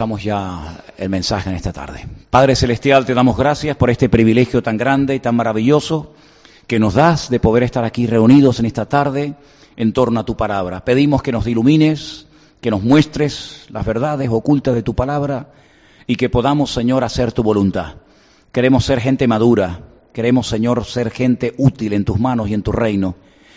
Vamos ya el mensaje en esta tarde. Padre Celestial, te damos gracias por este privilegio tan grande y tan maravilloso que nos das de poder estar aquí reunidos en esta tarde en torno a tu palabra. Pedimos que nos ilumines, que nos muestres las verdades ocultas de tu palabra y que podamos, Señor, hacer tu voluntad. Queremos ser gente madura, queremos, Señor, ser gente útil en tus manos y en tu reino.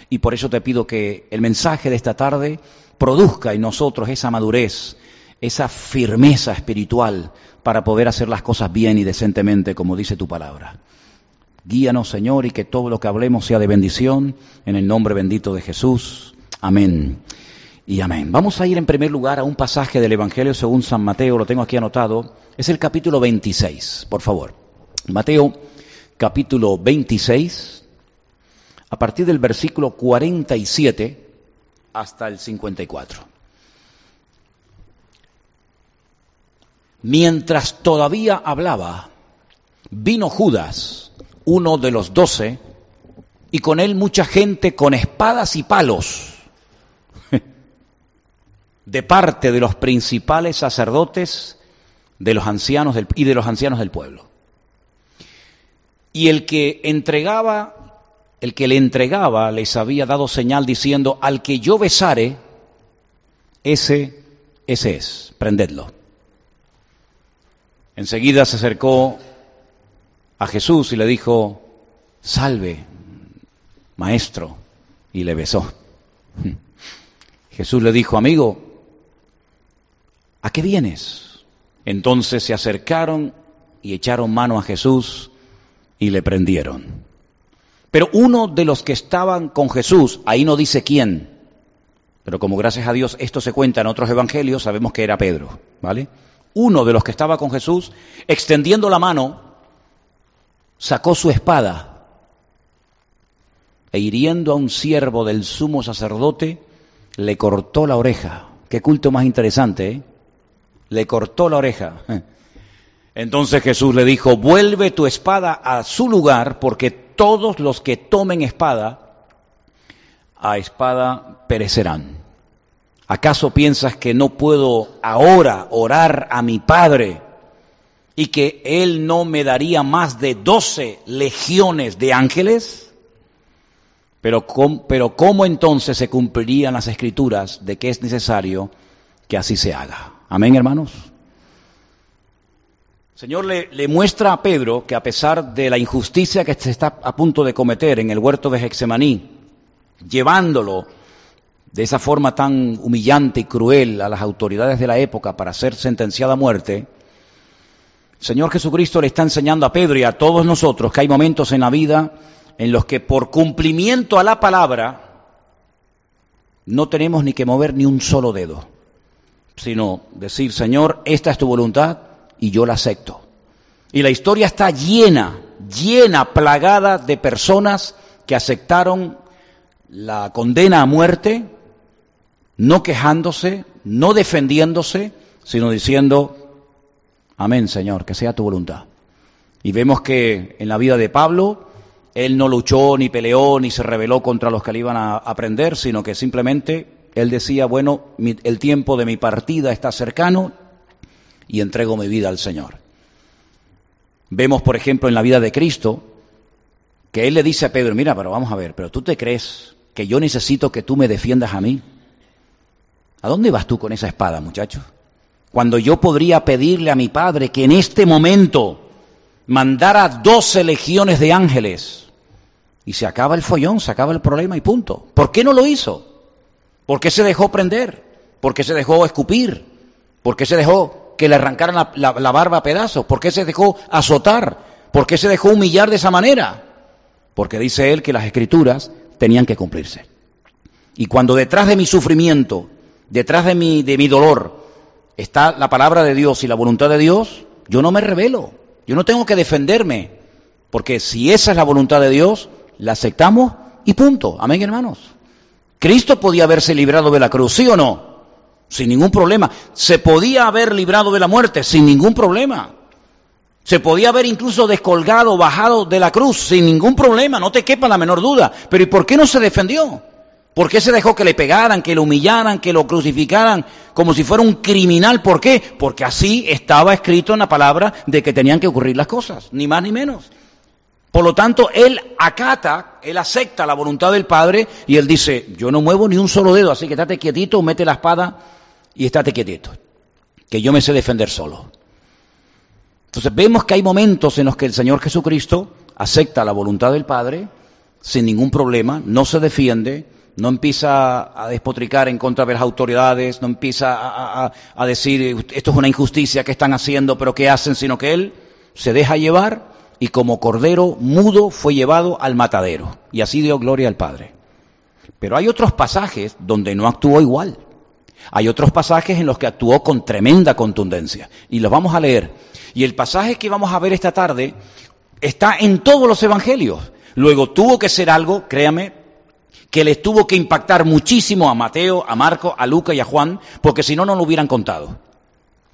Y por eso te pido que el mensaje de esta tarde produzca en nosotros esa madurez, esa firmeza espiritual para poder hacer las cosas bien y decentemente, como dice tu palabra. Guíanos, Señor, y que todo lo que hablemos sea de bendición, en el nombre bendito de Jesús. Amén. Y amén. Vamos a ir en primer lugar a un pasaje del Evangelio según San Mateo, lo tengo aquí anotado, es el capítulo 26, por favor. Mateo, capítulo 26, a partir del versículo 47 hasta el 54. Mientras todavía hablaba, vino Judas, uno de los doce, y con él mucha gente con espadas y palos, de parte de los principales sacerdotes de los ancianos del, y de los ancianos del pueblo. Y el que entregaba, el que le entregaba, les había dado señal diciendo, al que yo besare, ese, ese es, prendedlo. Enseguida se acercó a Jesús y le dijo, salve, maestro, y le besó. Jesús le dijo, amigo, ¿a qué vienes? Entonces se acercaron y echaron mano a Jesús y le prendieron. Pero uno de los que estaban con Jesús, ahí no dice quién, pero como gracias a Dios esto se cuenta en otros evangelios, sabemos que era Pedro, ¿vale? Uno de los que estaba con Jesús, extendiendo la mano, sacó su espada e hiriendo a un siervo del sumo sacerdote, le cortó la oreja. Qué culto más interesante, ¿eh? Le cortó la oreja. Entonces Jesús le dijo, vuelve tu espada a su lugar, porque todos los que tomen espada, a espada perecerán. ¿Acaso piensas que no puedo ahora orar a mi Padre y que Él no me daría más de doce legiones de ángeles? Pero, ¿cómo entonces se cumplirían las escrituras de que es necesario que así se haga? Amén, hermanos. Señor le, muestra a Pedro que a pesar de la injusticia que se está a punto de cometer en el huerto de Hexemaní, llevándolo de esa forma tan humillante y cruel a las autoridades de la época para ser sentenciada a muerte, Señor Jesucristo le está enseñando a Pedro y a todos nosotros que hay momentos en la vida en los que por cumplimiento a la palabra no tenemos ni que mover ni un solo dedo, sino decir, Señor, esta es tu voluntad y yo la acepto. Y la historia está llena, llena, plagada de personas que aceptaron la condena a muerte no quejándose, no defendiéndose, sino diciendo, amén Señor, que sea tu voluntad. Y vemos que en la vida de Pablo, él no luchó, ni peleó, ni se rebeló contra los que le iban a aprender, sino que simplemente él decía, bueno, el tiempo de mi partida está cercano y entrego mi vida al Señor. Vemos, por ejemplo, en la vida de Cristo, que él le dice a Pedro, mira, pero vamos a ver, pero tú te crees que yo necesito que tú me defiendas a mí. ¿A dónde vas tú con esa espada, muchacho? Cuando yo podría pedirle a mi padre que en este momento mandara doce legiones de ángeles y se acaba el follón, se acaba el problema y punto. ¿Por qué no lo hizo? ¿Por qué se dejó prender? ¿Por qué se dejó escupir? ¿Por qué se dejó que le arrancaran la, la barba a pedazos? ¿Por qué se dejó azotar? ¿Por qué se dejó humillar de esa manera? Porque dice él que las escrituras tenían que cumplirse. Y cuando detrás de mi sufrimiento detrás de mi, de mi dolor está la palabra de Dios y la voluntad de Dios, yo no me revelo, yo no tengo que defenderme, porque si esa es la voluntad de Dios, la aceptamos y punto. Amén, hermanos. Cristo podía haberse librado de la cruz, ¿sí o no? Sin ningún problema. Se podía haber librado de la muerte, sin ningún problema. Se podía haber incluso descolgado, bajado de la cruz, sin ningún problema, no te quepa la menor duda. Pero ¿y por qué no se defendió? ¿Por qué se dejó que le pegaran, que lo humillaran, que lo crucificaran como si fuera un criminal? ¿Por qué? Porque así estaba escrito en la palabra de que tenían que ocurrir las cosas, ni más ni menos. Por lo tanto, él acata, él acepta la voluntad del Padre y él dice, yo no muevo ni un solo dedo, así que estate quietito, mete la espada y estate quietito, que yo me sé defender solo. Entonces vemos que hay momentos en los que el Señor Jesucristo acepta la voluntad del Padre sin ningún problema, no se defiende, no empieza a despotricar en contra de las autoridades, no empieza a, decir esto es una injusticia que están haciendo, pero ¿qué hacen? Sino que él se deja llevar y como cordero mudo fue llevado al matadero. Y así dio gloria al Padre. Pero hay otros pasajes donde no actuó igual. Hay otros pasajes en los que actuó con tremenda contundencia. Y los vamos a leer. Y el pasaje que vamos a ver esta tarde está en todos los evangelios. Luego tuvo que ser algo, créame, que les tuvo que impactar muchísimo a Mateo, a Marco, a Luca y a Juan, porque si no, no lo hubieran contado.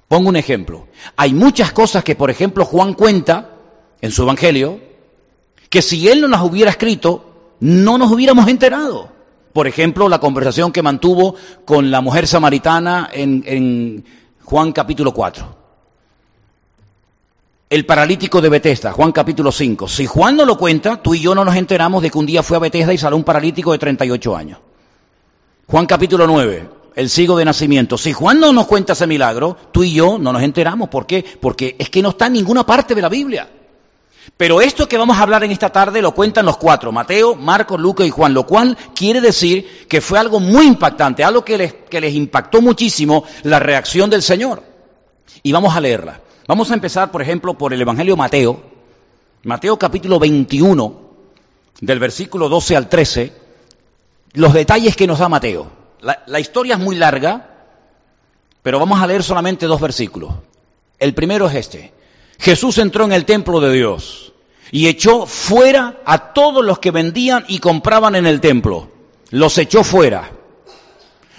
Pongo un ejemplo. Hay muchas cosas que, por ejemplo, Juan cuenta en su Evangelio, que si él no las hubiera escrito, no nos hubiéramos enterado. Por ejemplo, la conversación que mantuvo con la mujer samaritana en, en Juan capítulo 4 el paralítico de Betesda, Juan capítulo 5. Si Juan no lo cuenta, tú y yo no nos enteramos de que un día fue a Betesda y salió un paralítico de 38 años. Juan capítulo 9, el sigo de nacimiento. Si Juan no nos cuenta ese milagro, tú y yo no nos enteramos. ¿Por qué? Porque es que no está en ninguna parte de la Biblia. Pero esto que vamos a hablar en esta tarde lo cuentan los cuatro, Mateo, Marcos, Lucas y Juan, lo cual quiere decir que fue algo muy impactante, algo que les, que les impactó muchísimo la reacción del Señor. Y vamos a leerla. Vamos a empezar, por ejemplo, por el Evangelio Mateo, Mateo capítulo 21, del versículo 12 al 13, los detalles que nos da Mateo. La, historia es muy larga, pero vamos a leer solamente dos versículos. El primero es este. Jesús entró en el templo de Dios y echó fuera a todos los que vendían y compraban en el templo. Los echó fuera.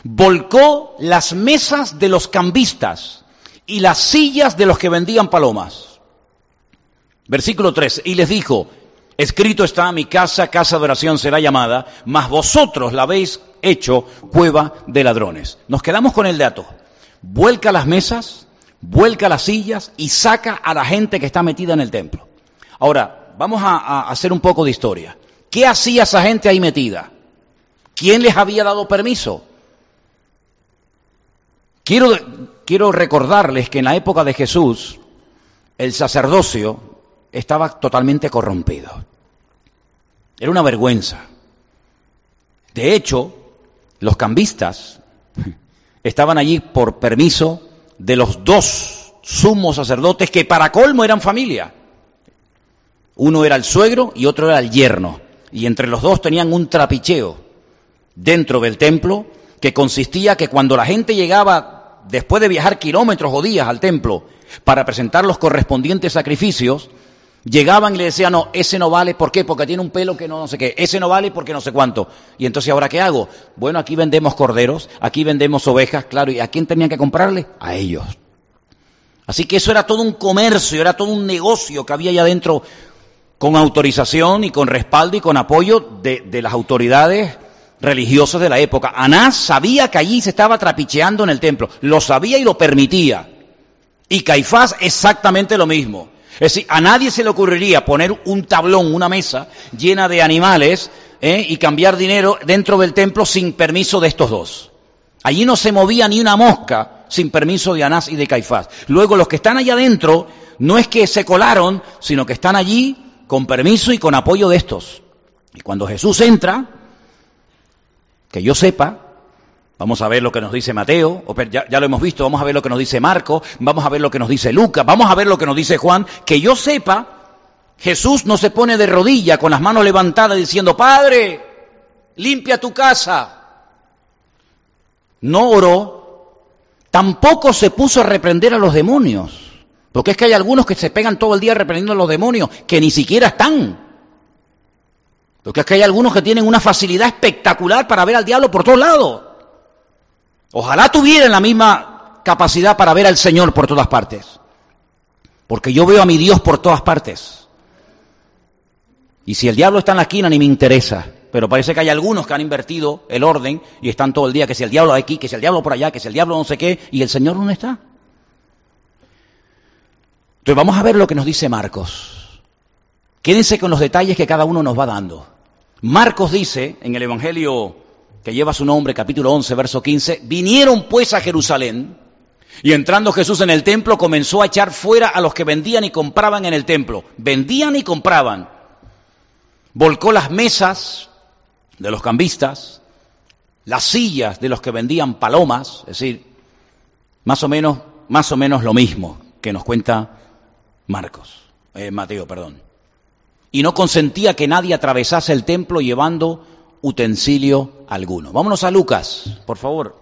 Volcó las mesas de los cambistas y las sillas de los que vendían palomas. Versículo 3. Y les dijo, escrito está, mi casa, casa de oración será llamada, mas vosotros la habéis hecho cueva de ladrones. Nos quedamos con el dato. Vuelca las mesas, vuelca las sillas y saca a la gente que está metida en el templo. Ahora, vamos a, a hacer un poco de historia. ¿Qué hacía esa gente ahí metida? ¿Quién les había dado permiso? Quiero, quiero recordarles que en la época de Jesús el sacerdocio estaba totalmente corrompido. Era una vergüenza. De hecho, los cambistas estaban allí por permiso de los dos sumos sacerdotes que para colmo eran familia. Uno era el suegro y otro era el yerno. Y entre los dos tenían un trapicheo dentro del templo que consistía que cuando la gente llegaba después de viajar kilómetros o días al templo para presentar los correspondientes sacrificios, llegaban y le decían, no, ese no vale, ¿por qué? Porque tiene un pelo que no, no sé qué, ese no vale porque no sé cuánto. Y entonces, ¿ahora qué hago? Bueno, aquí vendemos corderos, aquí vendemos ovejas, claro, ¿y a quién tenían que comprarle? A ellos. Así que eso era todo un comercio, era todo un negocio que había allá adentro con autorización y con respaldo y con apoyo de, de las autoridades religiosos de la época. Anás sabía que allí se estaba trapicheando en el templo, lo sabía y lo permitía. Y Caifás exactamente lo mismo. Es decir, a nadie se le ocurriría poner un tablón, una mesa llena de animales ¿eh? y cambiar dinero dentro del templo sin permiso de estos dos. Allí no se movía ni una mosca sin permiso de Anás y de Caifás. Luego los que están allá adentro no es que se colaron, sino que están allí con permiso y con apoyo de estos. Y cuando Jesús entra, que yo sepa, vamos a ver lo que nos dice Mateo, ya, ya, lo hemos visto, vamos a ver lo que nos dice Marco, vamos a ver lo que nos dice Lucas, vamos a ver lo que nos dice Juan, que yo sepa, Jesús no se pone de rodilla con las manos levantadas diciendo, Padre, limpia tu casa. No oró, tampoco se puso a reprender a los demonios. Porque es que hay algunos que se pegan todo el día reprendiendo a los demonios, que ni siquiera están. Porque es que hay algunos que tienen una facilidad espectacular para ver al diablo por todos lados. Ojalá tuvieran la misma capacidad para ver al Señor por todas partes. Porque yo veo a mi Dios por todas partes. Y si el diablo está en la esquina, ni me interesa. pero parece que hay algunos que han invertido el orden y están todo el día que si el diablo aquí, que si el diablo por allá, que si el diablo no sé qué, y el Señor dónde está. Entonces vamos a ver lo que nos dice Marcos. Quédense con los detalles que cada uno nos va dando. Marcos dice en el Evangelio que lleva su nombre, capítulo 11, verso 15, vinieron pues a Jerusalén y entrando Jesús en el templo comenzó a echar fuera a los que vendían y compraban en el templo. Vendían y compraban. Volcó las mesas de los cambistas, las sillas de los que vendían palomas, es decir, más o menos, más o menos lo mismo que nos cuenta Marcos, eh, Mateo, perdón. Y no consentía que nadie atravesase el templo llevando utensilio alguno. Vámonos a Lucas, por favor.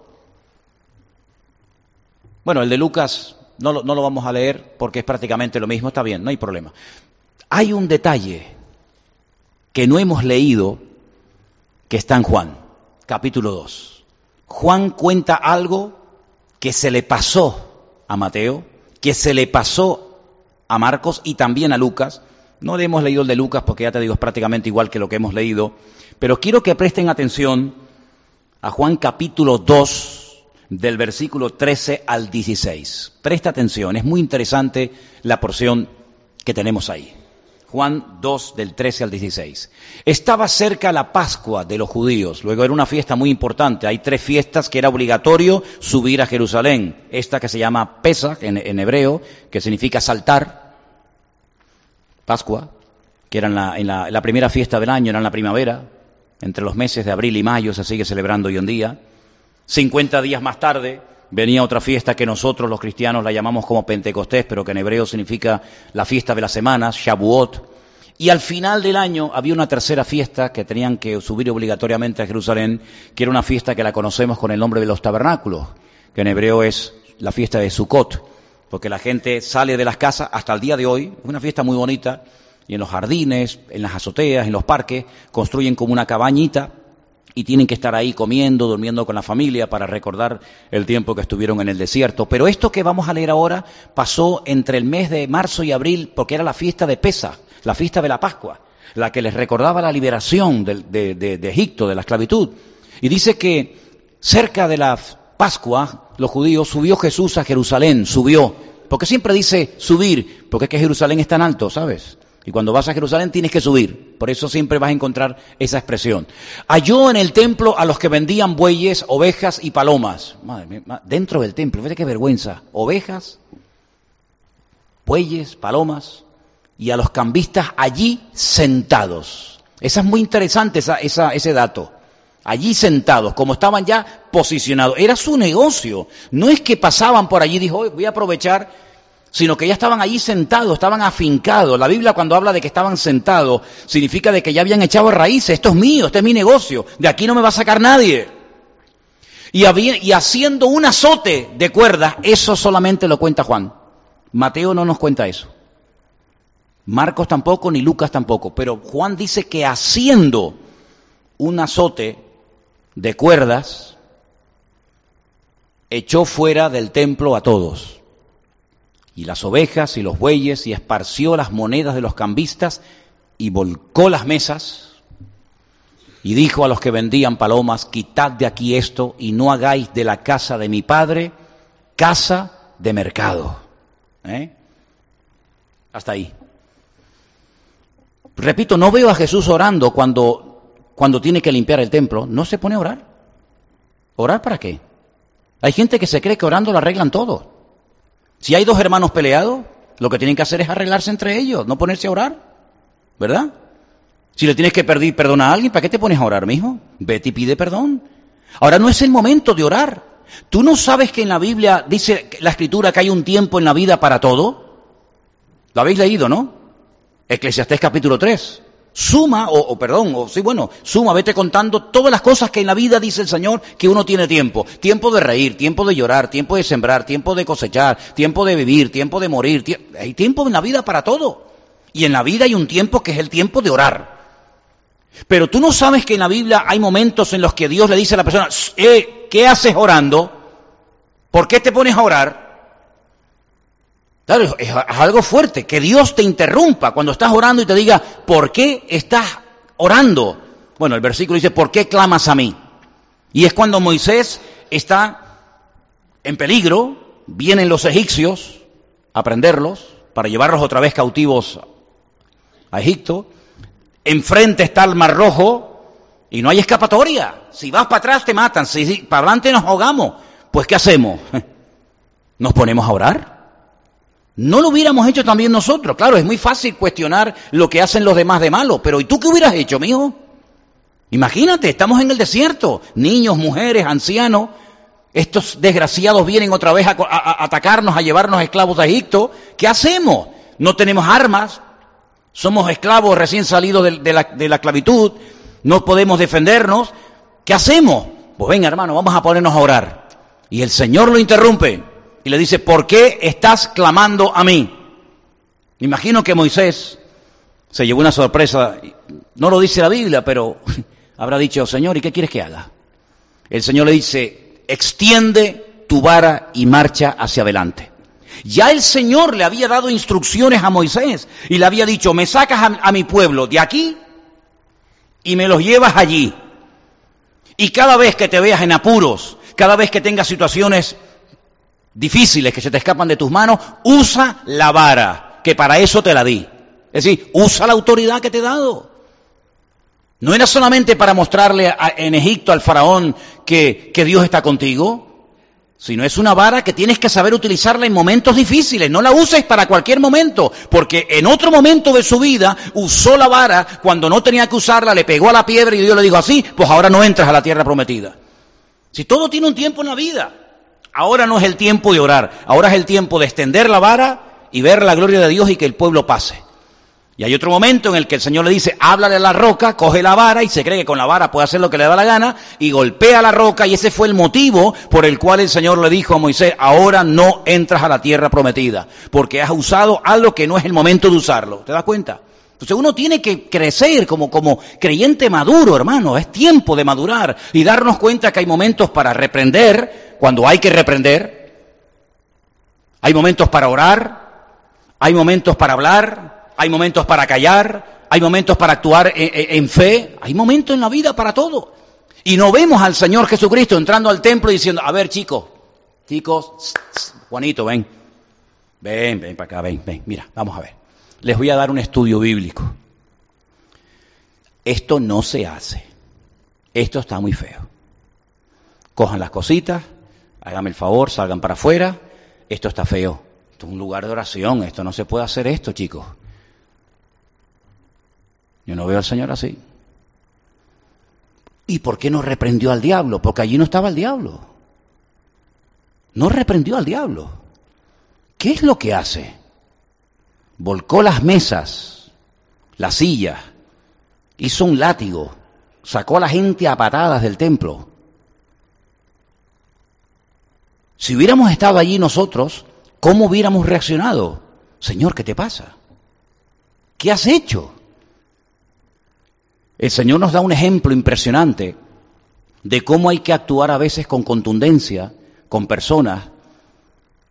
Bueno, el de Lucas no lo, vamos a leer porque es prácticamente lo mismo, está bien, no hay problema. Hay un detalle que no hemos leído que está en Juan, capítulo 2. Juan cuenta algo que se le pasó a Mateo, que se le pasó a Marcos y también a Lucas. No le hemos leído el de Lucas porque ya te digo es prácticamente igual que lo que hemos leído, pero quiero que presten atención a Juan capítulo 2 del versículo 13 al 16. Presta atención, es muy interesante la porción que tenemos ahí. Juan 2 del 13 al 16. Estaba cerca la Pascua de los judíos, luego era una fiesta muy importante, hay tres fiestas que era obligatorio subir a Jerusalén, esta que se llama Pesach en, hebreo, que significa saltar, Pascua, que era en la, la primera fiesta del año, era en la primavera, entre los meses de abril y mayo se sigue celebrando hoy en día. 50 días más tarde venía otra fiesta que nosotros los cristianos la llamamos como Pentecostés, pero que en hebreo significa la fiesta de las semanas, Shavuot. Y al final del año había una tercera fiesta que tenían que subir obligatoriamente a Jerusalén, que era una fiesta que la conocemos con el nombre de los tabernáculos, que en hebreo es la fiesta de Sukkot, porque la gente sale de las casas hasta el día de hoy, es una fiesta muy bonita, y en los jardines, en las azoteas, en los parques, construyen como una cabañita y tienen que estar ahí comiendo, durmiendo con la familia para recordar el tiempo que estuvieron en el desierto. Pero esto que vamos a leer ahora pasó entre el mes de marzo y abril porque era la fiesta de Pesa, la fiesta de la Pascua, la que les recordaba la liberación de, de Egipto, de la esclavitud. Y dice que cerca de la Pascua, los judíos, subió Jesús a Jerusalén, subió. Porque siempre dice subir, porque es que Jerusalén es tan alto, ¿sabes? Y cuando vas a Jerusalén tienes que subir. Por eso siempre vas a encontrar esa expresión. Halló en el templo a los que vendían bueyes, ovejas y palomas. Madre mía, dentro del templo, fíjate qué vergüenza. Ovejas, bueyes, palomas y a los cambistas allí sentados. Esa es muy interesante esa, ese dato. Allí sentados, como estaban ya posicionados. Era su negocio. No es que pasaban por allí y dijo, voy a aprovechar sino que ya estaban allí sentados, estaban afincados. La Biblia cuando habla de que estaban sentados, significa de que ya habían echado raíces, esto es mío, este es mi negocio, de aquí no me va a sacar nadie. Y, y haciendo un azote de cuerdas, eso solamente lo cuenta Juan. Mateo no nos cuenta eso. Marcos tampoco, ni Lucas tampoco. Pero Juan dice que haciendo un azote de cuerdas, echó fuera del templo a todos y las ovejas y los bueyes y esparció las monedas de los cambistas y volcó las mesas y dijo a los que vendían palomas, quitad de aquí esto y no hagáis de la casa de mi padre casa de mercado. ¿Eh? Hasta ahí. Repito, no veo a Jesús orando cuando, cuando tiene que limpiar el templo. No se pone a orar. ¿Orar para qué? Hay gente que se cree que orando lo arreglan todo. Si hay dos hermanos peleados, lo que tienen que hacer es arreglarse entre ellos, no ponerse a orar. ¿Verdad? Si le tienes que pedir perdón a alguien, ¿para qué te pones a orar, mijo? Vete y pide perdón. Ahora no es el momento de orar. ¿Tú no sabes que en la Biblia dice la Escritura que hay un tiempo en la vida para todo? Lo habéis leído, ¿no? Eclesiastés capítulo 3. Suma, o, perdón, o sí, bueno, suma, vete contando todas las cosas que en la vida dice el Señor que uno tiene tiempo. Tiempo de reír, tiempo de llorar, tiempo de sembrar, tiempo de cosechar, tiempo de vivir, tiempo de morir. hay tiempo en la vida para todo. Y en la vida hay un tiempo que es el tiempo de orar. Pero tú no sabes que en la Biblia hay momentos en los que Dios le dice a la persona, eh, ¿qué haces orando? ¿Por qué te pones a orar? Claro, es, algo fuerte, que Dios te interrumpa cuando estás orando y te diga, ¿por qué estás orando? Bueno, el versículo dice, ¿por qué clamas a mí? Y es cuando Moisés está en peligro, vienen los egipcios a prenderlos para llevarlos otra vez cautivos a Egipto, enfrente está el Mar Rojo y no hay escapatoria. Si vas para atrás te matan, si para adelante nos ahogamos, pues ¿qué hacemos? ¿Nos ponemos a orar? No lo hubiéramos hecho también nosotros. Claro, es muy fácil cuestionar lo que hacen los demás de malo, pero ¿y tú qué hubieras hecho, mijo? Imagínate, estamos en el desierto, niños, mujeres, ancianos, estos desgraciados vienen otra vez a, atacarnos, a llevarnos esclavos a Egipto. ¿Qué hacemos? No tenemos armas, somos esclavos recién salidos de, la, de la esclavitud, no podemos defendernos. ¿Qué hacemos? Pues venga, hermano, vamos a ponernos a orar. Y el Señor lo interrumpe y le dice, ¿por qué estás clamando a mí? Imagino que Moisés se llevó una sorpresa, no lo dice la Biblia, pero habrá dicho, Señor, ¿y qué quieres que haga? El Señor le dice, extiende tu vara y marcha hacia adelante. Ya el Señor le había dado instrucciones a Moisés y le había dicho, me sacas a, a mi pueblo de aquí y me los llevas allí. Y cada vez que te veas en apuros, cada vez que tengas situaciones difíciles que se te escapan de tus manos, usa la vara, que para eso te la di. Es decir, usa la autoridad que te he dado. No era solamente para mostrarle en Egipto al faraón que, que Dios está contigo, sino es una vara que tienes que saber utilizarla en momentos difíciles. No la uses para cualquier momento, porque en otro momento de su vida usó la vara cuando no tenía que usarla, le pegó a la piedra y Dios le dijo así, pues ahora no entras a la tierra prometida. Si todo tiene un tiempo en la vida, ahora no es el tiempo de orar, ahora es el tiempo de extender la vara y ver la gloria de Dios y que el pueblo pase. Y hay otro momento en el que el Señor le dice, háblale a la roca, coge la vara y se cree que con la vara puede hacer lo que le da la gana y golpea la roca y ese fue el motivo por el cual el Señor le dijo a Moisés, ahora no entras a la tierra prometida, porque has usado algo que no es el momento de usarlo. ¿Te das cuenta? Entonces uno tiene que crecer como, como creyente maduro, hermano. Es tiempo de madurar y darnos cuenta que hay momentos para reprender, cuando hay que reprender. Hay momentos para orar. Hay momentos para hablar hay momentos para callar, hay momentos para actuar en, fe, hay momentos en la vida para todo. Y no vemos al Señor Jesucristo entrando al templo y diciendo, a ver chicos, chicos, Juanito, ven, ven, ven para acá, ven, ven, mira, vamos a ver. Les voy a dar un estudio bíblico. Esto no se hace. Esto está muy feo. Cojan las cositas, háganme el favor, salgan para afuera. Esto está feo. Esto es un lugar de oración. Esto no se puede hacer esto, chicos. Yo no veo al Señor así. ¿Y por qué no reprendió al diablo? Porque allí no estaba el diablo. No reprendió al diablo. ¿Qué es lo que hace? Volcó las mesas, las sillas, hizo un látigo, sacó a la gente a patadas del templo. Si hubiéramos estado allí nosotros, ¿cómo hubiéramos reaccionado? Señor, ¿qué te pasa? ¿Qué has hecho? El Señor nos da un ejemplo impresionante de cómo hay que actuar a veces con contundencia con personas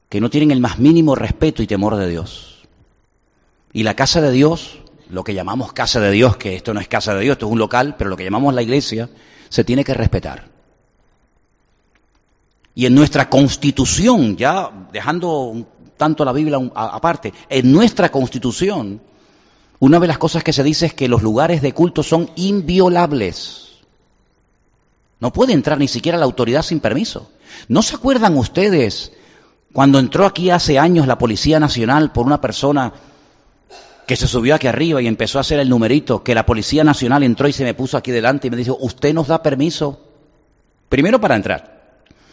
que no tienen el más mínimo respeto y temor de Dios. Y la casa de Dios, lo que llamamos casa de Dios, que esto no es casa de Dios, esto es un local, pero lo que llamamos la iglesia, se tiene que respetar. Y en nuestra constitución, ya dejando tanto la Biblia aparte, en nuestra constitución una de las cosas que se dice es que los lugares de culto son inviolables. No puede entrar ni siquiera la autoridad sin permiso. ¿No se acuerdan ustedes cuando entró aquí hace años la Policía Nacional por una persona que se subió aquí arriba y empezó a hacer el numerito, que la Policía Nacional entró y se me puso aquí delante y me dijo, ¿usted nos da permiso? Primero para entrar,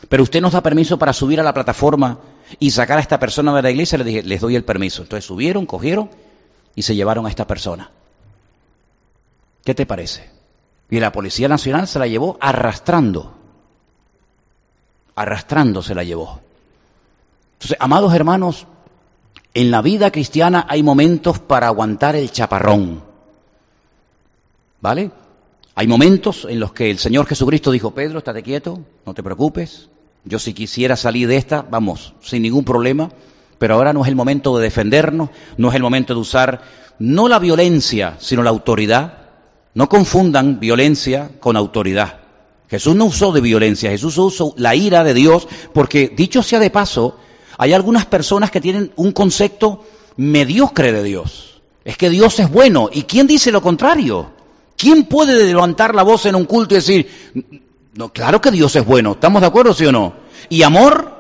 pero usted nos da permiso para subir a la plataforma y sacar a esta persona de la iglesia, le dije, les doy el permiso. Entonces subieron, cogieron y se llevaron a esta persona. ¿Qué te parece? Y la Policía Nacional se la llevó arrastrando. Arrastrando se la llevó. Entonces, amados hermanos, en la vida cristiana hay momentos para aguantar el chaparrón. ¿Vale? Hay momentos en los que el Señor Jesucristo dijo, Pedro, estate quieto, no te preocupes. Yo si quisiera salir de esta, vamos, sin ningún problema. Pero ahora no es el momento de defendernos, no es el momento de usar no la violencia, sino la autoridad. No confundan violencia con autoridad. Jesús no usó de violencia, Jesús usó la ira de Dios, porque dicho sea de paso, hay algunas personas que tienen un concepto mediocre de Dios. Es que Dios es bueno. ¿Y quién dice lo contrario? ¿Quién puede levantar la voz en un culto y decir, no, claro que Dios es bueno, ¿estamos de acuerdo, sí o no? ¿Y amor?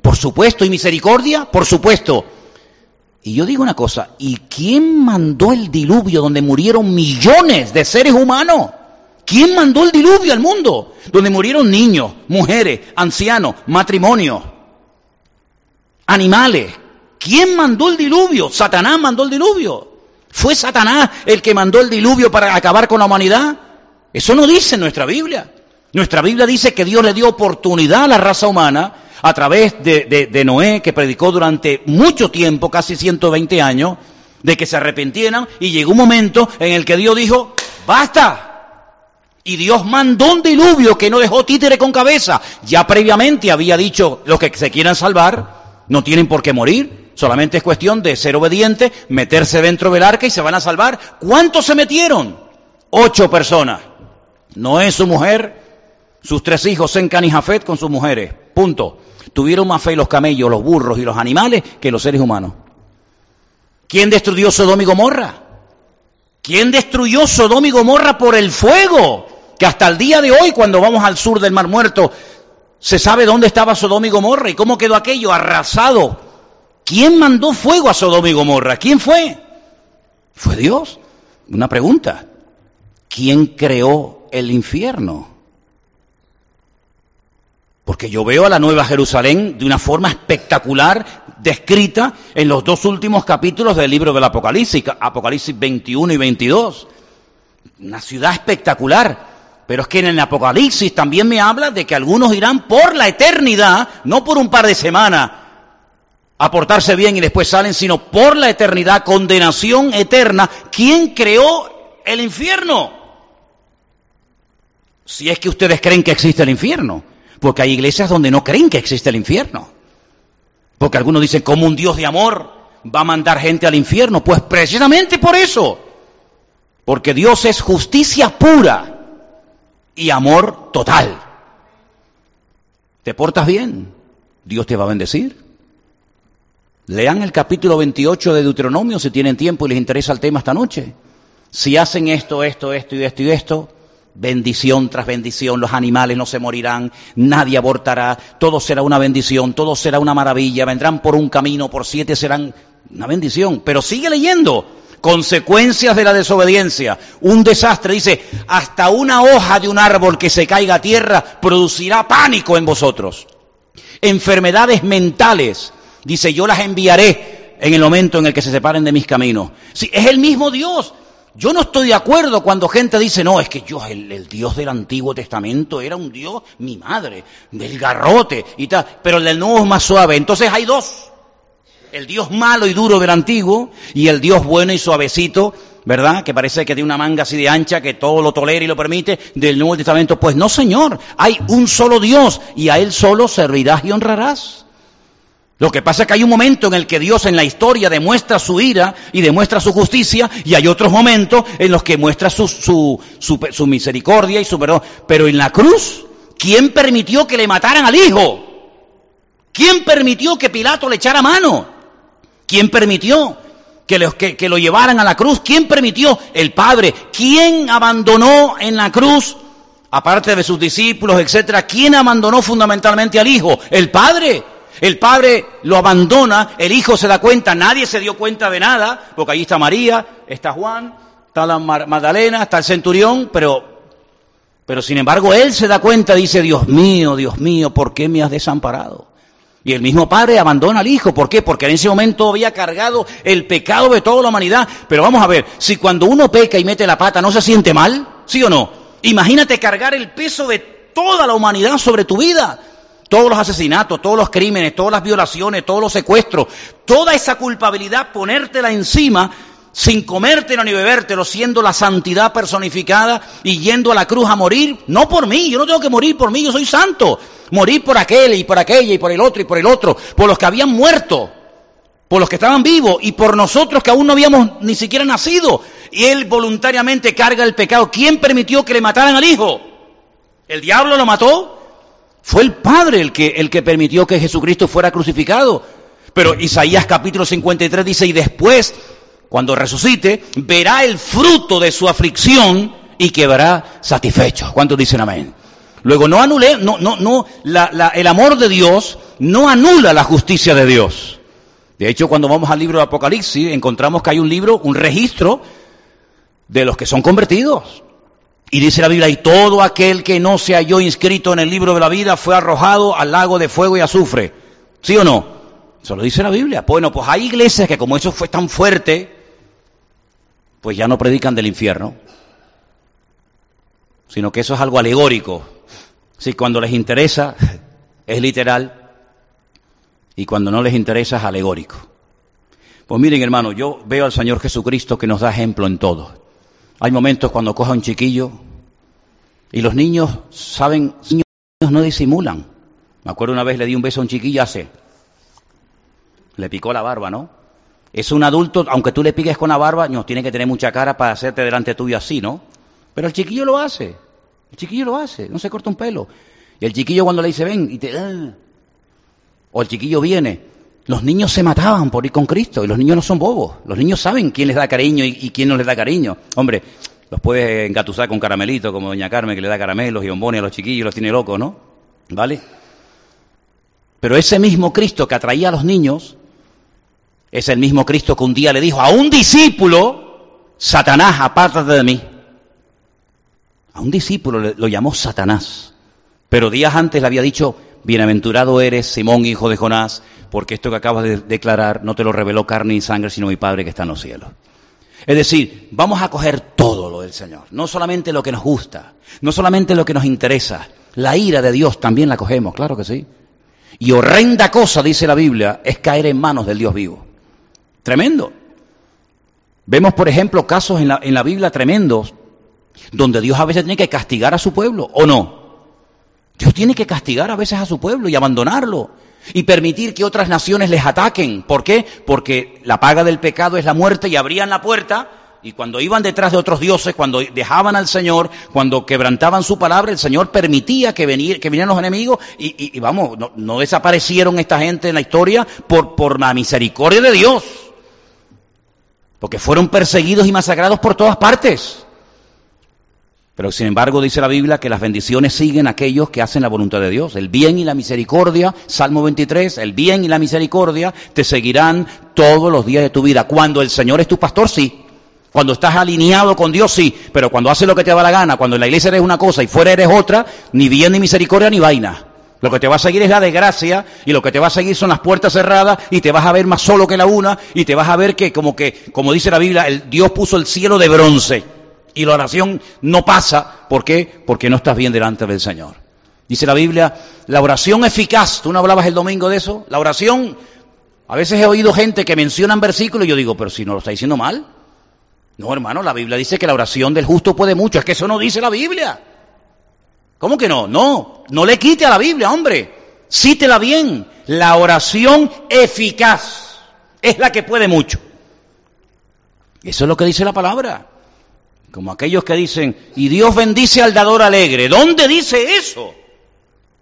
Por supuesto, ¿y misericordia? Por supuesto. Y yo digo una cosa, ¿y quién mandó el diluvio donde murieron millones de seres humanos? ¿Quién mandó el diluvio al mundo? Donde murieron niños, mujeres, ancianos, matrimonios, animales. ¿Quién mandó el diluvio? Satanás mandó el diluvio. ¿Fue Satanás el que mandó el diluvio para acabar con la humanidad? Eso no dice nuestra Biblia. Nuestra Biblia dice que Dios le dio oportunidad a la raza humana a través de, Noé, que predicó durante mucho tiempo, casi 120 años, de que se arrepintieran y llegó un momento en el que Dios dijo, basta. Y Dios mandó un diluvio que no dejó títere con cabeza. Ya previamente había dicho, los que se quieran salvar no tienen por qué morir. Solamente es cuestión de ser obediente, meterse dentro del arca y se van a salvar. ¿Cuántos se metieron? Ocho personas. Noé, su mujer, sus tres hijos, Sencan y Jafet, con sus mujeres. Punto. Tuvieron más fe los camellos, los burros y los animales que los seres humanos. ¿Quién destruyó Sodoma y Gomorra? ¿Quién destruyó Sodoma y Gomorra por el fuego? Que hasta el día de hoy, cuando vamos al sur del Mar Muerto, se sabe dónde estaba Sodoma y Gomorra y cómo quedó aquello arrasado. ¿Quién mandó fuego a Sodoma y Gomorra? ¿Quién fue? ¿Fue Dios? Una pregunta. ¿Quién creó el infierno? Porque yo veo a la Nueva Jerusalén de una forma espectacular descrita en los dos últimos capítulos del libro del Apocalipsis, Apocalipsis 21 y 22. Una ciudad espectacular. Pero es que en el Apocalipsis también me habla de que algunos irán por la eternidad, no por un par de semanas, a portarse bien y después salen, sino por la eternidad, condenación eterna. ¿Quién creó el infierno? Si es que ustedes creen que existe el infierno. Porque hay iglesias donde no creen que existe el infierno. Porque algunos dicen, ¿cómo un Dios de amor va a mandar gente al infierno? Pues precisamente por eso. Porque Dios es justicia pura y amor total. ¿Te portas bien? Dios te va a bendecir. Lean el capítulo 28 de Deuteronomio si tienen tiempo y les interesa el tema esta noche. Si hacen esto, esto, esto y esto y esto, bendición tras bendición, los animales no se morirán, nadie abortará, todo será una bendición, todo será una maravilla, vendrán por un camino, por siete serán una bendición. Pero sigue leyendo, consecuencias de la desobediencia, un desastre, dice, hasta una hoja de un árbol que se caiga a tierra producirá pánico en vosotros. Enfermedades mentales, dice, yo las enviaré en el momento en el que se separen de mis caminos. Sí, es el mismo Dios yo no estoy de acuerdo cuando gente dice, no, es que yo, el, Dios del Antiguo Testamento era un Dios, mi madre, del garrote y tal, pero el del Nuevo es más suave. Entonces hay dos. El Dios malo y duro del Antiguo y el Dios bueno y suavecito, ¿verdad? Que parece que tiene una manga así de ancha que todo lo tolera y lo permite del Nuevo Testamento. Pues no, Señor, hay un solo Dios y a Él solo servirás y honrarás. Lo que pasa es que hay un momento en el que Dios en la historia demuestra su ira y demuestra su justicia y hay otros momentos en los que muestra su, su, su, misericordia y su perdón. Pero en la cruz, ¿quién permitió que le mataran al hijo? ¿Quién permitió que Pilato le echara mano? ¿Quién permitió que, que, que lo llevaran a la cruz? ¿Quién permitió? El Padre. ¿Quién abandonó en la cruz? Aparte de sus discípulos, etcétera, ¿quién abandonó fundamentalmente al Hijo? El Padre. El padre lo abandona, el hijo se da cuenta, nadie se dio cuenta de nada, porque allí está María, está Juan, está la Magdalena, está el centurión, pero, pero sin embargo él se da cuenta, dice, Dios mío, Dios mío, ¿por qué me has desamparado? Y el mismo padre abandona al hijo, ¿por qué? Porque en ese momento había cargado el pecado de toda la humanidad. Pero vamos a ver, si cuando uno peca y mete la pata no se siente mal, ¿sí o no? Imagínate cargar el peso de toda la humanidad sobre tu vida todos los asesinatos, todos los crímenes, todas las violaciones, todos los secuestros, toda esa culpabilidad, ponértela encima sin comértelo ni bebértelo, siendo la santidad personificada y yendo a la cruz a morir, no por mí, yo no tengo que morir por mí, yo soy santo, morir por aquel y por aquella y por el otro y por el otro, por los que habían muerto. por los que estaban vivos y por nosotros que aún no habíamos ni siquiera nacido. Y Él voluntariamente carga el pecado. ¿Quién permitió que le mataran al Hijo? ¿El diablo lo mató? Fue el Padre el que, el que permitió que Jesucristo fuera crucificado. Pero Isaías capítulo 53 dice, y después, cuando resucite, verá el fruto de su aflicción y quedará satisfecho. ¿Cuántos dicen amén? Luego, no anule, no, no, no, el amor de Dios no anula la justicia de Dios. De hecho, cuando vamos al libro de Apocalipsis, encontramos que hay un libro, un registro de los que son convertidos. Y dice la Biblia, y todo aquel que no se halló inscrito en el libro de la vida fue arrojado al lago de fuego y azufre. ¿Sí o no? Eso lo dice la Biblia. Bueno, pues hay iglesias que como eso fue tan fuerte, pues ya no predican del infierno, sino que eso es algo alegórico. Si cuando les interesa es literal, y cuando no les interesa es alegórico. Pues miren, hermano, yo veo al Señor Jesucristo que nos da ejemplo en todo. Hay momentos cuando coja un chiquillo y los niños saben, los niños no disimulan. Me acuerdo una vez le di un beso a un chiquillo hace, le picó la barba, ¿no? Es un adulto, aunque tú le piques con la barba, no, tiene que tener mucha cara para hacerte delante tuyo así, ¿no? Pero el chiquillo lo hace, el chiquillo lo hace, no se corta un pelo. Y el chiquillo cuando le dice, ven, y te, ah, o el chiquillo viene. Los niños se mataban por ir con Cristo y los niños no son bobos. Los niños saben quién les da cariño y, quién no les da cariño. Hombre, los puedes engatusar con caramelito, como doña Carmen que le da caramelos y bombones a los chiquillos, los tiene locos, ¿no? ¿Vale? Pero ese mismo Cristo que atraía a los niños es el mismo Cristo que un día le dijo a un discípulo, Satanás, apártate de mí. A un discípulo lo llamó Satanás. Pero días antes le había dicho, Bienaventurado eres, Simón, hijo de Jonás, porque esto que acabas de declarar no te lo reveló carne y sangre, sino mi Padre que está en los cielos. Es decir, vamos a coger todo lo del Señor, no solamente lo que nos gusta, no solamente lo que nos interesa, la ira de Dios también la cogemos, claro que sí. Y horrenda cosa, dice la Biblia, es caer en manos del Dios vivo. Tremendo. Vemos, por ejemplo, casos en la, en la Biblia tremendos, donde Dios a veces tiene que castigar a su pueblo, ¿o no? Dios tiene que castigar a veces a su pueblo y abandonarlo y permitir que otras naciones les ataquen. ¿Por qué? Porque la paga del pecado es la muerte y abrían la puerta y cuando iban detrás de otros dioses, cuando dejaban al Señor, cuando quebrantaban su palabra, el Señor permitía que, que vinieran los enemigos y, vamos, no, desaparecieron esta gente en la historia por la misericordia de Dios. Porque fueron perseguidos y masacrados por todas partes. Pero sin embargo dice la Biblia que las bendiciones siguen a aquellos que hacen la voluntad de Dios. El bien y la misericordia, Salmo 23, el bien y la misericordia te seguirán todos los días de tu vida. Cuando el Señor es tu pastor, sí. Cuando estás alineado con Dios, sí. Pero cuando haces lo que te da la gana, cuando en la iglesia eres una cosa y fuera eres otra, ni bien ni misericordia ni vaina. Lo que te va a seguir es la desgracia y lo que te va a seguir son las puertas cerradas y te vas a ver más solo que la una y te vas a ver que como que, como dice la Biblia, el Dios puso el cielo de bronce y la oración no pasa. ¿Por qué? Porque no estás bien delante del Señor. Dice la Biblia, la oración eficaz, tú no hablabas el domingo de eso, la oración, a veces he oído gente que mencionan versículos y yo digo, pero si no lo está diciendo mal. No, hermano, la Biblia dice que la oración del justo puede mucho, es que eso no dice la Biblia. ¿Cómo que no? No, no le quite a la Biblia, hombre. Cítela bien. La oración eficaz es la que puede mucho. Eso es lo que dice la palabra. Como aquellos que dicen, y Dios bendice al dador alegre. ¿Dónde dice eso?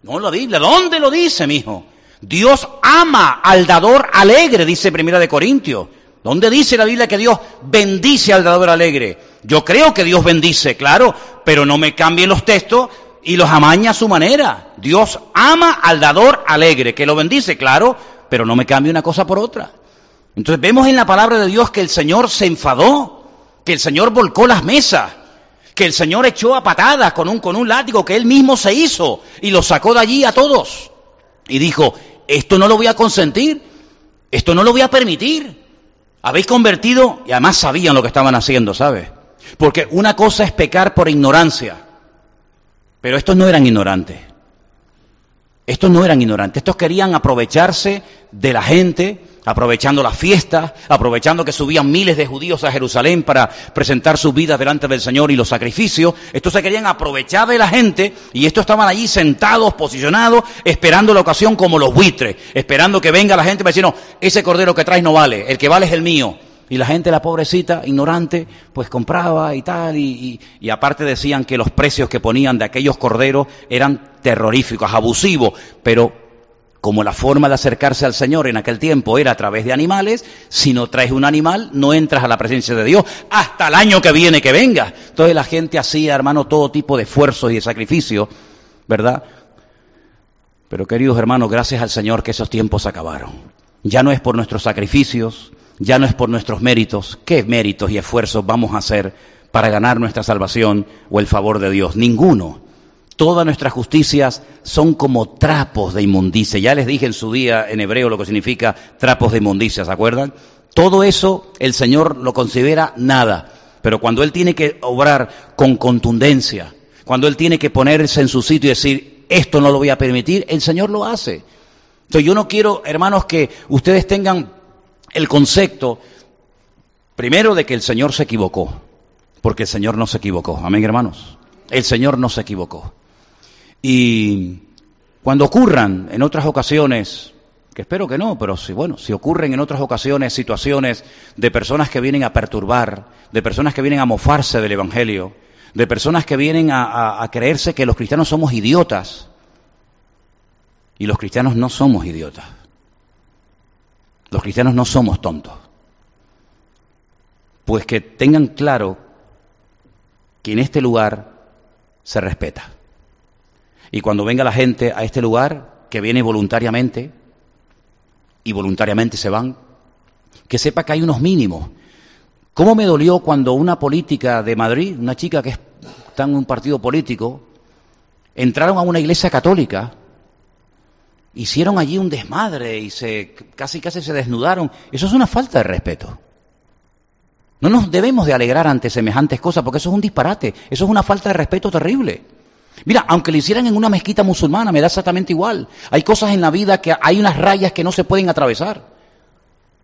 No la Biblia, ¿dónde lo dice, mijo? Dios ama al dador alegre, dice Primera de Corintios. ¿Dónde dice la Biblia que Dios bendice al dador alegre? Yo creo que Dios bendice, claro, pero no me cambien los textos y los amaña a su manera. Dios ama al dador alegre, que lo bendice, claro, pero no me cambie una cosa por otra. Entonces vemos en la palabra de Dios que el Señor se enfadó que el Señor volcó las mesas, que el Señor echó a patadas con un, con un látigo que él mismo se hizo y lo sacó de allí a todos. Y dijo, esto no lo voy a consentir, esto no lo voy a permitir. Habéis convertido, y además sabían lo que estaban haciendo, ¿sabes? Porque una cosa es pecar por ignorancia, pero estos no eran ignorantes. Estos no eran ignorantes, estos querían aprovecharse de la gente, aprovechando las fiestas, aprovechando que subían miles de judíos a Jerusalén para presentar sus vidas delante del Señor y los sacrificios. Estos se querían aprovechar de la gente y estos estaban allí sentados, posicionados, esperando la ocasión como los buitres, esperando que venga la gente para decir, no, ese cordero que traes no vale, el que vale es el mío. Y la gente, la pobrecita, ignorante, pues compraba y tal, y, aparte decían que los precios que ponían de aquellos corderos eran terroríficos, abusivos, pero como la forma de acercarse al Señor en aquel tiempo era a través de animales, si no traes un animal, no entras a la presencia de Dios hasta el año que viene que venga. Entonces la gente hacía, hermano, todo tipo de esfuerzos y de sacrificios, ¿verdad? Pero queridos hermanos, gracias al Señor que esos tiempos acabaron. Ya no es por nuestros sacrificios, ya no es por nuestros méritos. ¿Qué méritos y esfuerzos vamos a hacer para ganar nuestra salvación o el favor de Dios? Ninguno. Todas nuestras justicias son como trapos de inmundicia. Ya les dije en su día en hebreo lo que significa trapos de inmundicia, ¿se acuerdan? Todo eso el Señor lo considera nada. Pero cuando Él tiene que obrar con contundencia, cuando Él tiene que ponerse en su sitio y decir, esto no lo voy a permitir, el Señor lo hace. Entonces yo no quiero, hermanos, que ustedes tengan el concepto, primero, de que el Señor se equivocó, porque el Señor no se equivocó. Amén, hermanos. El Señor no se equivocó. Y cuando ocurran en otras ocasiones, que espero que no, pero si, bueno, si ocurren en otras ocasiones situaciones de personas que vienen a perturbar, de personas que vienen a mofarse del Evangelio, de personas que vienen a, a creerse que los cristianos somos idiotas, y los cristianos no somos idiotas. Los cristianos no somos tontos. Pues que tengan claro que en este lugar se respeta. Y cuando venga la gente a este lugar, que viene voluntariamente, y voluntariamente se van, que sepa que hay unos mínimos. ¿Cómo me dolió cuando una política de Madrid, una chica que está en un partido político, entraron a una iglesia católica, hicieron allí un desmadre y se casi casi se desnudaron? Eso es una falta de respeto. No nos debemos de alegrar ante semejantes cosas porque eso es un disparate, eso es una falta de respeto terrible. Mira, aunque lo hicieran en una mezquita musulmana, me da exactamente igual. Hay cosas en la vida que hay unas rayas que no se pueden atravesar.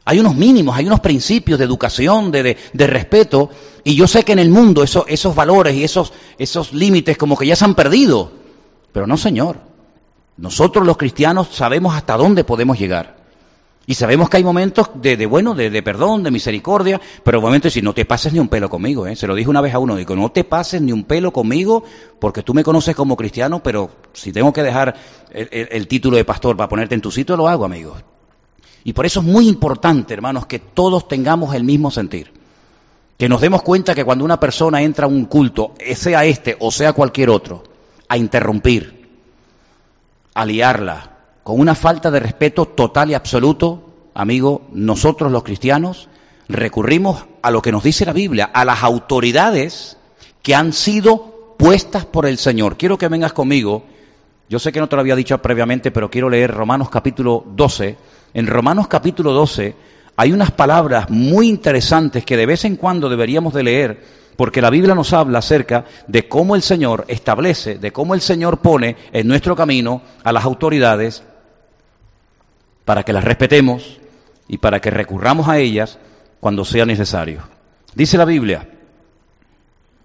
Hay unos mínimos, hay unos principios de educación, de, de, respeto, y yo sé que en el mundo eso, esos valores y esos, esos límites como que ya se han perdido. Pero no, Señor. Nosotros los cristianos sabemos hasta dónde podemos llegar. Y sabemos que hay momentos de, bueno, de, perdón, de misericordia, pero de decir, no te pases ni un pelo conmigo, ¿eh? Se lo dije una vez a uno, digo, no te pases ni un pelo conmigo, porque tú me conoces como cristiano, pero si tengo que dejar el, el, el título de pastor para ponerte en tu sitio, lo hago, amigos. Y por eso es muy importante, hermanos, que todos tengamos el mismo sentir. Que nos demos cuenta que cuando una persona entra a un culto, sea este o sea cualquier otro, a interrumpir, a liarla, con una falta de respeto total y absoluto, amigo, nosotros los cristianos recurrimos a lo que nos dice la Biblia, a las autoridades que han sido puestas por el Señor. Quiero que vengas conmigo, yo sé que no te lo había dicho previamente, pero quiero leer Romanos capítulo 12. En Romanos capítulo 12 hay unas palabras muy interesantes que de vez en cuando deberíamos de leer porque la Biblia nos habla acerca de cómo el Señor establece, de cómo el Señor pone en nuestro camino a las autoridades para que las respetemos y para que recurramos a ellas cuando sea necesario. Dice la Biblia,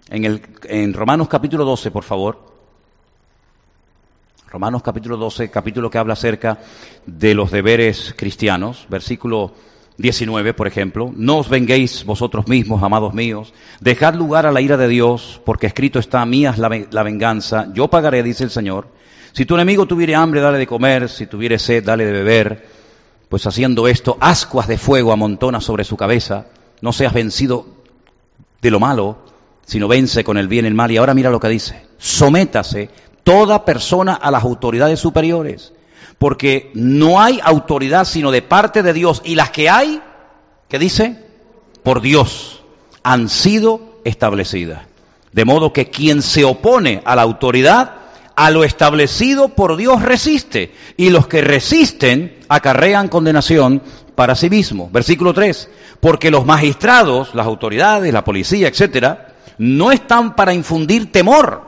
en, Romanos capítulo 12, por favor, Romanos capítulo 12, capítulo que habla acerca de los deberes cristianos, versículo 19, por ejemplo, no os venguéis vosotros mismos, amados míos, dejad lugar a la ira de Dios, porque escrito está, mía la, la venganza, yo pagaré, dice el Señor. Si tu enemigo tuviere hambre, dale de comer, si tuviere sed, dale de beber, pues haciendo esto, ascuas de fuego amontona sobre su cabeza, no seas vencido de lo malo, sino vence con el bien el mal. Y ahora mira lo que dice, sométase toda persona a las autoridades superiores porque no hay autoridad sino de parte de Dios y las que hay, ¿qué dice? Por Dios, han sido establecidas. De modo que quien se opone a la autoridad, a lo establecido por Dios resiste, y los que resisten acarrean condenación para sí mismos. Versículo 3, porque los magistrados, las autoridades, la policía, etcétera, no están para infundir temor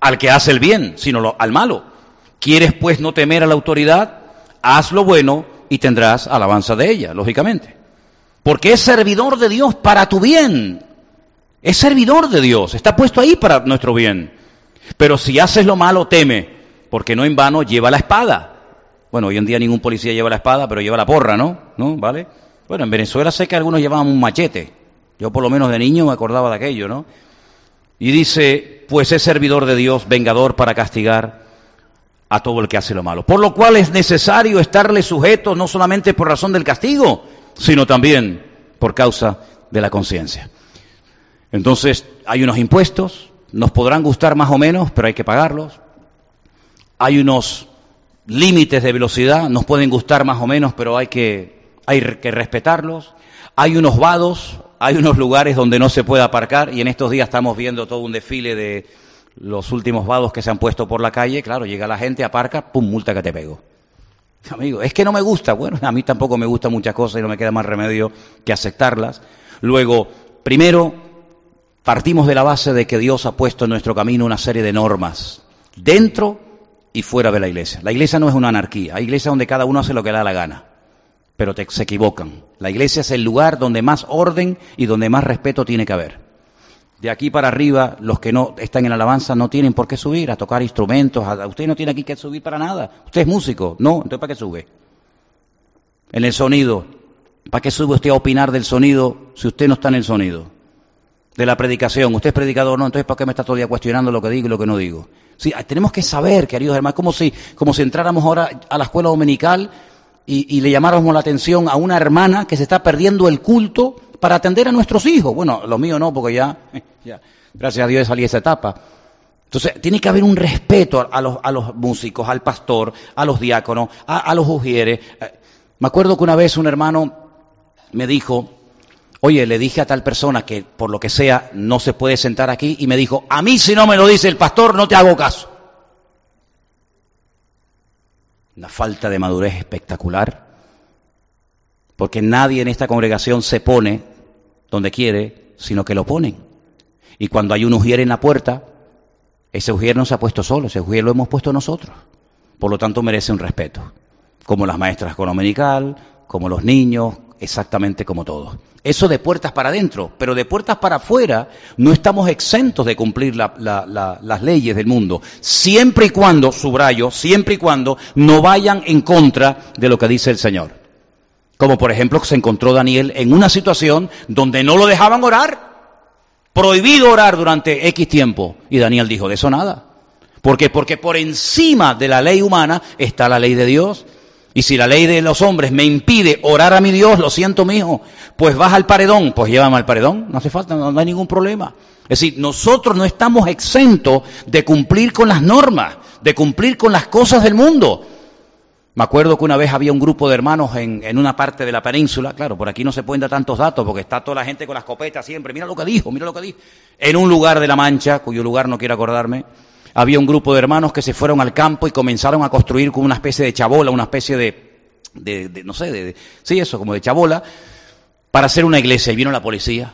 al que hace el bien, sino al malo ¿Quieres pues no temer a la autoridad? Haz lo bueno y tendrás alabanza de ella, lógicamente. Porque es servidor de Dios para tu bien. Es servidor de Dios, está puesto ahí para nuestro bien. Pero si haces lo malo, teme, porque no en vano lleva la espada. Bueno, hoy en día ningún policía lleva la espada, pero lleva la porra, ¿no? ¿No? ¿Vale? Bueno, en Venezuela sé que algunos llevaban un machete. Yo por lo menos de niño me acordaba de aquello, ¿no? Y dice, pues es servidor de Dios, vengador para castigar a todo el que hace lo malo. Por lo cual es necesario estarle sujeto no solamente por razón del castigo, sino también por causa de la conciencia. Entonces, hay unos impuestos, nos podrán gustar más o menos, pero hay que pagarlos. Hay unos límites de velocidad, nos pueden gustar más o menos, pero hay que, hay que respetarlos. Hay unos vados, hay unos lugares donde no se puede aparcar y en estos días estamos viendo todo un desfile de los últimos vados que se han puesto por la calle. Claro, llega la gente, aparca, pum, multa que te pego. Amigo, es que no me gusta. Bueno, a mí tampoco me gustan muchas cosas y no me queda más remedio que aceptarlas. Luego, primero, partimos de la base de que Dios ha puesto en nuestro camino una serie de normas, dentro y fuera de la iglesia. La iglesia no es una anarquía, hay iglesia donde cada uno hace lo que le da la gana, pero se equivocan. La iglesia es el lugar donde más orden y donde más respeto tiene que haber. De aquí para arriba, los que no están en alabanza no tienen por qué subir a tocar instrumentos. usted no tiene aquí que subir para nada. Usted es músico. No, entonces ¿para qué sube? En el sonido. ¿Para qué sube usted a opinar del sonido si usted no está en el sonido? De la predicación. Usted es predicador, no, entonces ¿para qué me está todo el día cuestionando lo que digo y lo que no digo? Sí, tenemos que saber, queridos hermanos, como si, como si entráramos ahora a la escuela dominical y le llamáramos la atención a una hermana que se está perdiendo el culto para atender a nuestros hijos. Bueno, lo mío no, porque ya, gracias a Dios salí de esa etapa. Entonces, tiene que haber un respeto a los, a los músicos, al pastor, a los diáconos, a, los ujieres. Eh, me acuerdo que una vez un hermano me dijo, oye, le dije a tal persona que por lo que sea no se puede sentar aquí y me dijo, a mí si no me lo dice el pastor no te hago caso. Una falta de madurez espectacular porque nadie en esta congregación se pone donde quiere, sino que lo ponen. Y cuando hay un ujier en la puerta, ese ujier no se ha puesto solo, ese ujier lo hemos puesto nosotros. Por lo tanto, merece un respeto. Como las maestras economenical, como los niños, exactamente como todos. Eso de puertas para adentro, pero de puertas para afuera no estamos exentos de cumplir las leyes del mundo, siempre y cuando, subrayo, siempre y cuando no vayan en contra de lo que dice el Señor. Como por ejemplo se encontró Daniel en una situación donde no lo dejaban orar. Prohibido orar durante X tiempo. Y Daniel dijo, de eso nada. ¿Por qué? Porque por encima de la ley humana está la ley de Dios. Y si la ley de los hombres me impide orar a mi Dios, lo siento, mi hijo, pues vas al paredón, pues llévame al paredón, no hace falta, no, hay ningún problema. Es decir, nosotros no estamos exentos de cumplir con las normas, de cumplir con las cosas del mundo. Me acuerdo que una vez había un grupo de hermanos en, una parte de la península, claro, por aquí no se pueden dar tantos datos porque está toda la gente con las copetas siempre, mira lo que dijo, mira lo que dijo. En un lugar de La Mancha, cuyo lugar no quiero acordarme, había un grupo de hermanos que se fueron al campo y comenzaron a construir como una especie de chabola, una especie de, no sé, de, sí, eso, como de chabola, para hacer una iglesia. Y vino la policía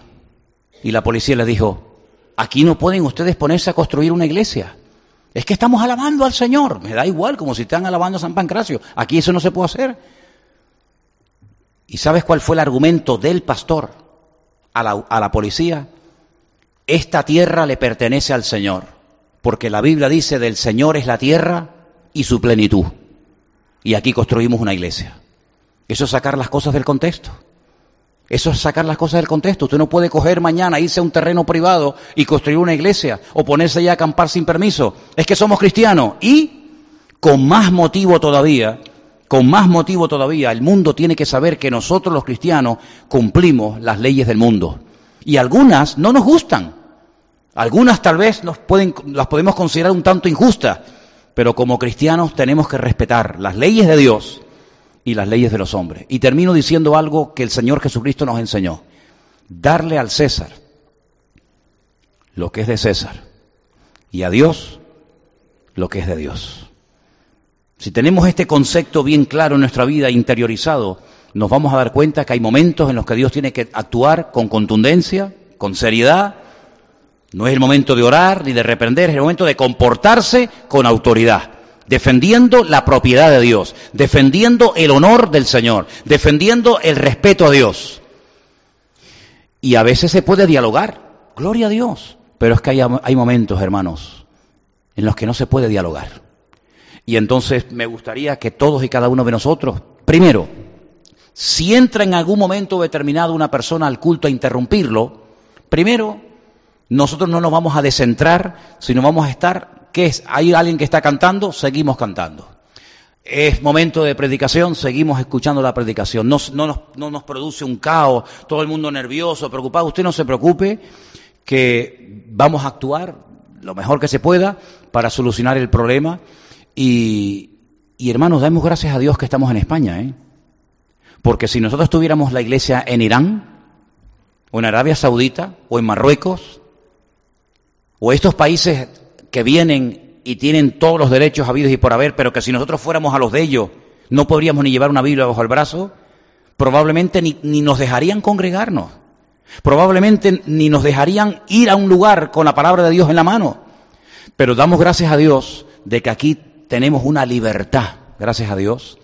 y la policía les dijo, aquí no pueden ustedes ponerse a construir una iglesia. Es que estamos alabando al Señor. Me da igual, como si están alabando a San Pancracio. Aquí eso no se puede hacer. ¿Y sabes cuál fue el argumento del pastor a la, a la policía? Esta tierra le pertenece al Señor, porque la Biblia dice del Señor es la tierra y su plenitud. Y aquí construimos una iglesia. Eso es sacar las cosas del contexto. Eso es sacar las cosas del contexto. Usted no puede coger mañana, irse a un terreno privado y construir una iglesia o ponerse ya a acampar sin permiso. Es que somos cristianos. Y con más motivo todavía, con más motivo todavía, el mundo tiene que saber que nosotros los cristianos cumplimos las leyes del mundo. Y algunas no nos gustan. Algunas tal vez nos pueden, las podemos considerar un tanto injustas. Pero como cristianos tenemos que respetar las leyes de Dios y las leyes de los hombres. Y termino diciendo algo que el Señor Jesucristo nos enseñó. Darle al César lo que es de César y a Dios lo que es de Dios. Si tenemos este concepto bien claro en nuestra vida, interiorizado, nos vamos a dar cuenta que hay momentos en los que Dios tiene que actuar con contundencia, con seriedad. No es el momento de orar ni de reprender, es el momento de comportarse con autoridad. Defendiendo la propiedad de Dios, defendiendo el honor del Señor, defendiendo el respeto a Dios. Y a veces se puede dialogar, gloria a Dios, pero es que hay, hay momentos, hermanos, en los que no se puede dialogar. Y entonces me gustaría que todos y cada uno de nosotros, primero, si entra en algún momento determinado una persona al culto a interrumpirlo, primero, nosotros no nos vamos a descentrar, sino vamos a estar, ¿qué es? Hay alguien que está cantando, seguimos cantando. Es momento de predicación, seguimos escuchando la predicación. No, no, nos, no nos produce un caos, todo el mundo nervioso, preocupado. Usted no se preocupe, que vamos a actuar lo mejor que se pueda para solucionar el problema. Y, y hermanos, damos gracias a Dios que estamos en España, ¿eh? Porque si nosotros tuviéramos la iglesia en Irán, o en Arabia Saudita, o en Marruecos, o estos países que vienen y tienen todos los derechos habidos y por haber, pero que si nosotros fuéramos a los de ellos, no podríamos ni llevar una Biblia bajo el brazo, probablemente ni, ni nos dejarían congregarnos. Probablemente ni nos dejarían ir a un lugar con la palabra de Dios en la mano. Pero damos gracias a Dios de que aquí tenemos una libertad, gracias a Dios,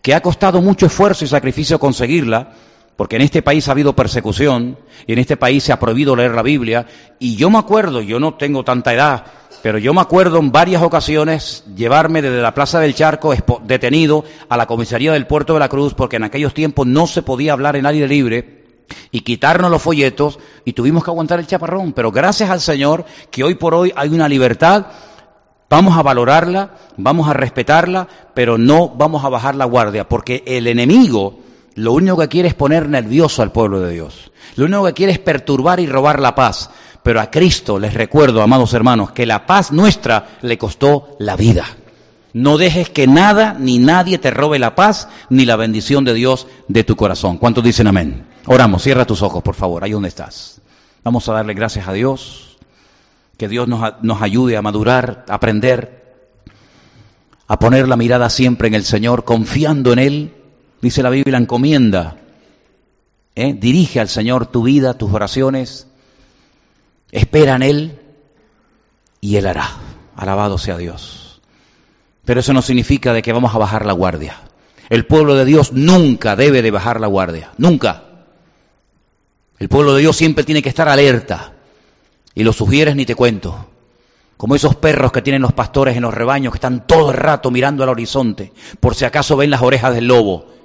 que ha costado mucho esfuerzo y sacrificio conseguirla, porque en este país ha habido persecución y en este país se ha prohibido leer la Biblia. Y yo me acuerdo, yo no tengo tanta edad, pero yo me acuerdo en varias ocasiones llevarme desde la Plaza del Charco detenido a la comisaría del Puerto de la Cruz, porque en aquellos tiempos no se podía hablar en aire libre y quitarnos los folletos y tuvimos que aguantar el chaparrón. Pero gracias al Señor que hoy por hoy hay una libertad Vamos a valorarla, vamos a respetarla, pero no vamos a bajar la guardia, porque el enemigo lo único que quiere es poner nervioso al pueblo de Dios. Lo único que quiere es perturbar y robar la paz. Pero a Cristo les recuerdo, amados hermanos, que la paz nuestra le costó la vida. No dejes que nada ni nadie te robe la paz ni la bendición de Dios de tu corazón. ¿Cuántos dicen amén? Oramos, cierra tus ojos, por favor, ahí donde estás. Vamos a darle gracias a Dios que Dios nos, ayude a madurar, a aprender, a poner la mirada siempre en el Señor, confiando en Él. Dice la Biblia, encomienda. ¿eh? Dirige al Señor tu vida, tus oraciones. Espera en Él y Él hará. Alabado sea Dios. Pero eso no significa de que vamos a bajar la guardia. El pueblo de Dios nunca debe de bajar la guardia. Nunca. El pueblo de Dios siempre tiene que estar alerta y lo sugieres ni te cuento. Como esos perros que tienen los pastores en los rebaños que están todo el rato mirando al horizonte, por si acaso ven las orejas del lobo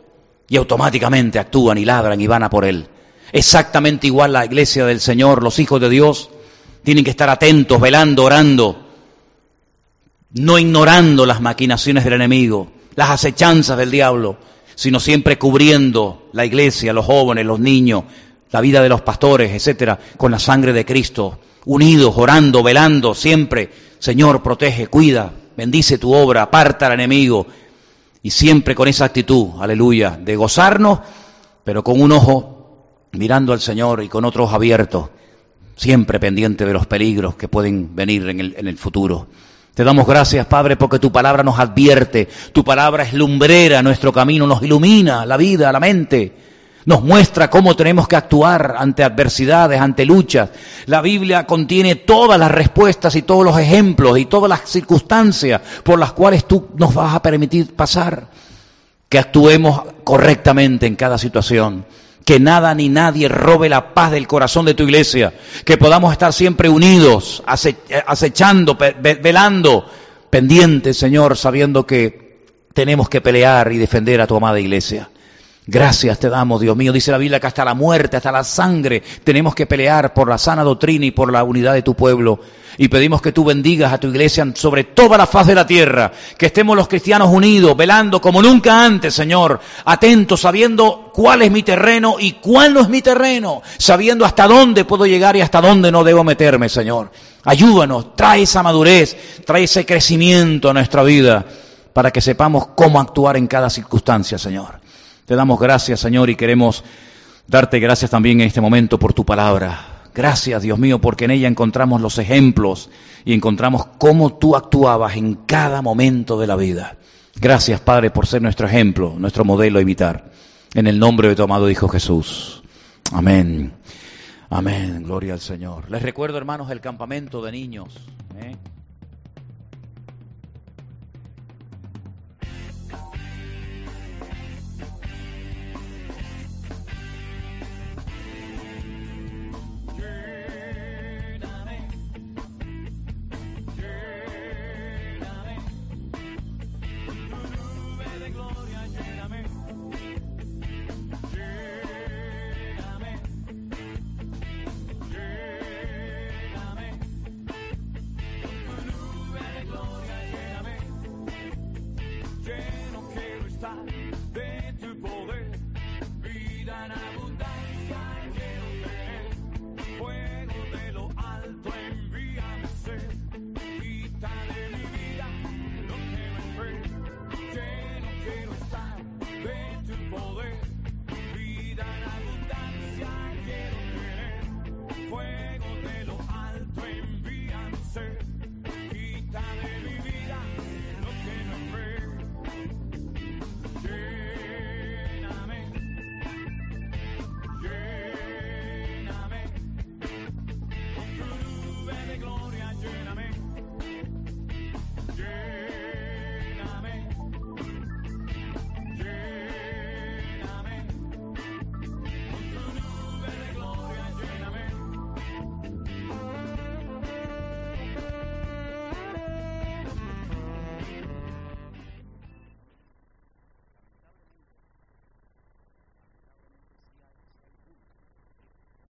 y automáticamente actúan y ladran y van a por él. Exactamente igual la iglesia del Señor, los hijos de Dios, tienen que estar atentos, velando, orando, no ignorando las maquinaciones del enemigo, las acechanzas del diablo, sino siempre cubriendo la iglesia, los jóvenes, los niños, la vida de los pastores, etcétera, con la sangre de Cristo, unidos, orando, velando, siempre, Señor, protege, cuida, bendice tu obra, aparta al enemigo, y siempre con esa actitud, aleluya, de gozarnos, pero con un ojo mirando al Señor y con otro ojo abierto, siempre pendiente de los peligros que pueden venir en el, en el futuro. Te damos gracias, Padre, porque tu palabra nos advierte, tu palabra es lumbrera, nuestro camino nos ilumina la vida, la mente nos muestra cómo tenemos que actuar ante adversidades, ante luchas. La Biblia contiene todas las respuestas y todos los ejemplos y todas las circunstancias por las cuales tú nos vas a permitir pasar. Que actuemos correctamente en cada situación. Que nada ni nadie robe la paz del corazón de tu iglesia. Que podamos estar siempre unidos, acechando, velando, pendientes, Señor, sabiendo que tenemos que pelear y defender a tu amada iglesia. Gracias te damos, Dios mío. Dice la Biblia que hasta la muerte, hasta la sangre, tenemos que pelear por la sana doctrina y por la unidad de tu pueblo. Y pedimos que tú bendigas a tu iglesia sobre toda la faz de la tierra. Que estemos los cristianos unidos, velando como nunca antes, Señor. Atentos, sabiendo cuál es mi terreno y cuál no es mi terreno. Sabiendo hasta dónde puedo llegar y hasta dónde no debo meterme, Señor. Ayúdanos, trae esa madurez, trae ese crecimiento a nuestra vida para que sepamos cómo actuar en cada circunstancia, Señor. Te damos gracias, Señor, y queremos darte gracias también en este momento por tu palabra. Gracias, Dios mío, porque en ella encontramos los ejemplos y encontramos cómo tú actuabas en cada momento de la vida. Gracias, Padre, por ser nuestro ejemplo, nuestro modelo a imitar. En el nombre de tu amado Hijo Jesús. Amén. Amén. Gloria al Señor. Les recuerdo, hermanos, el campamento de niños.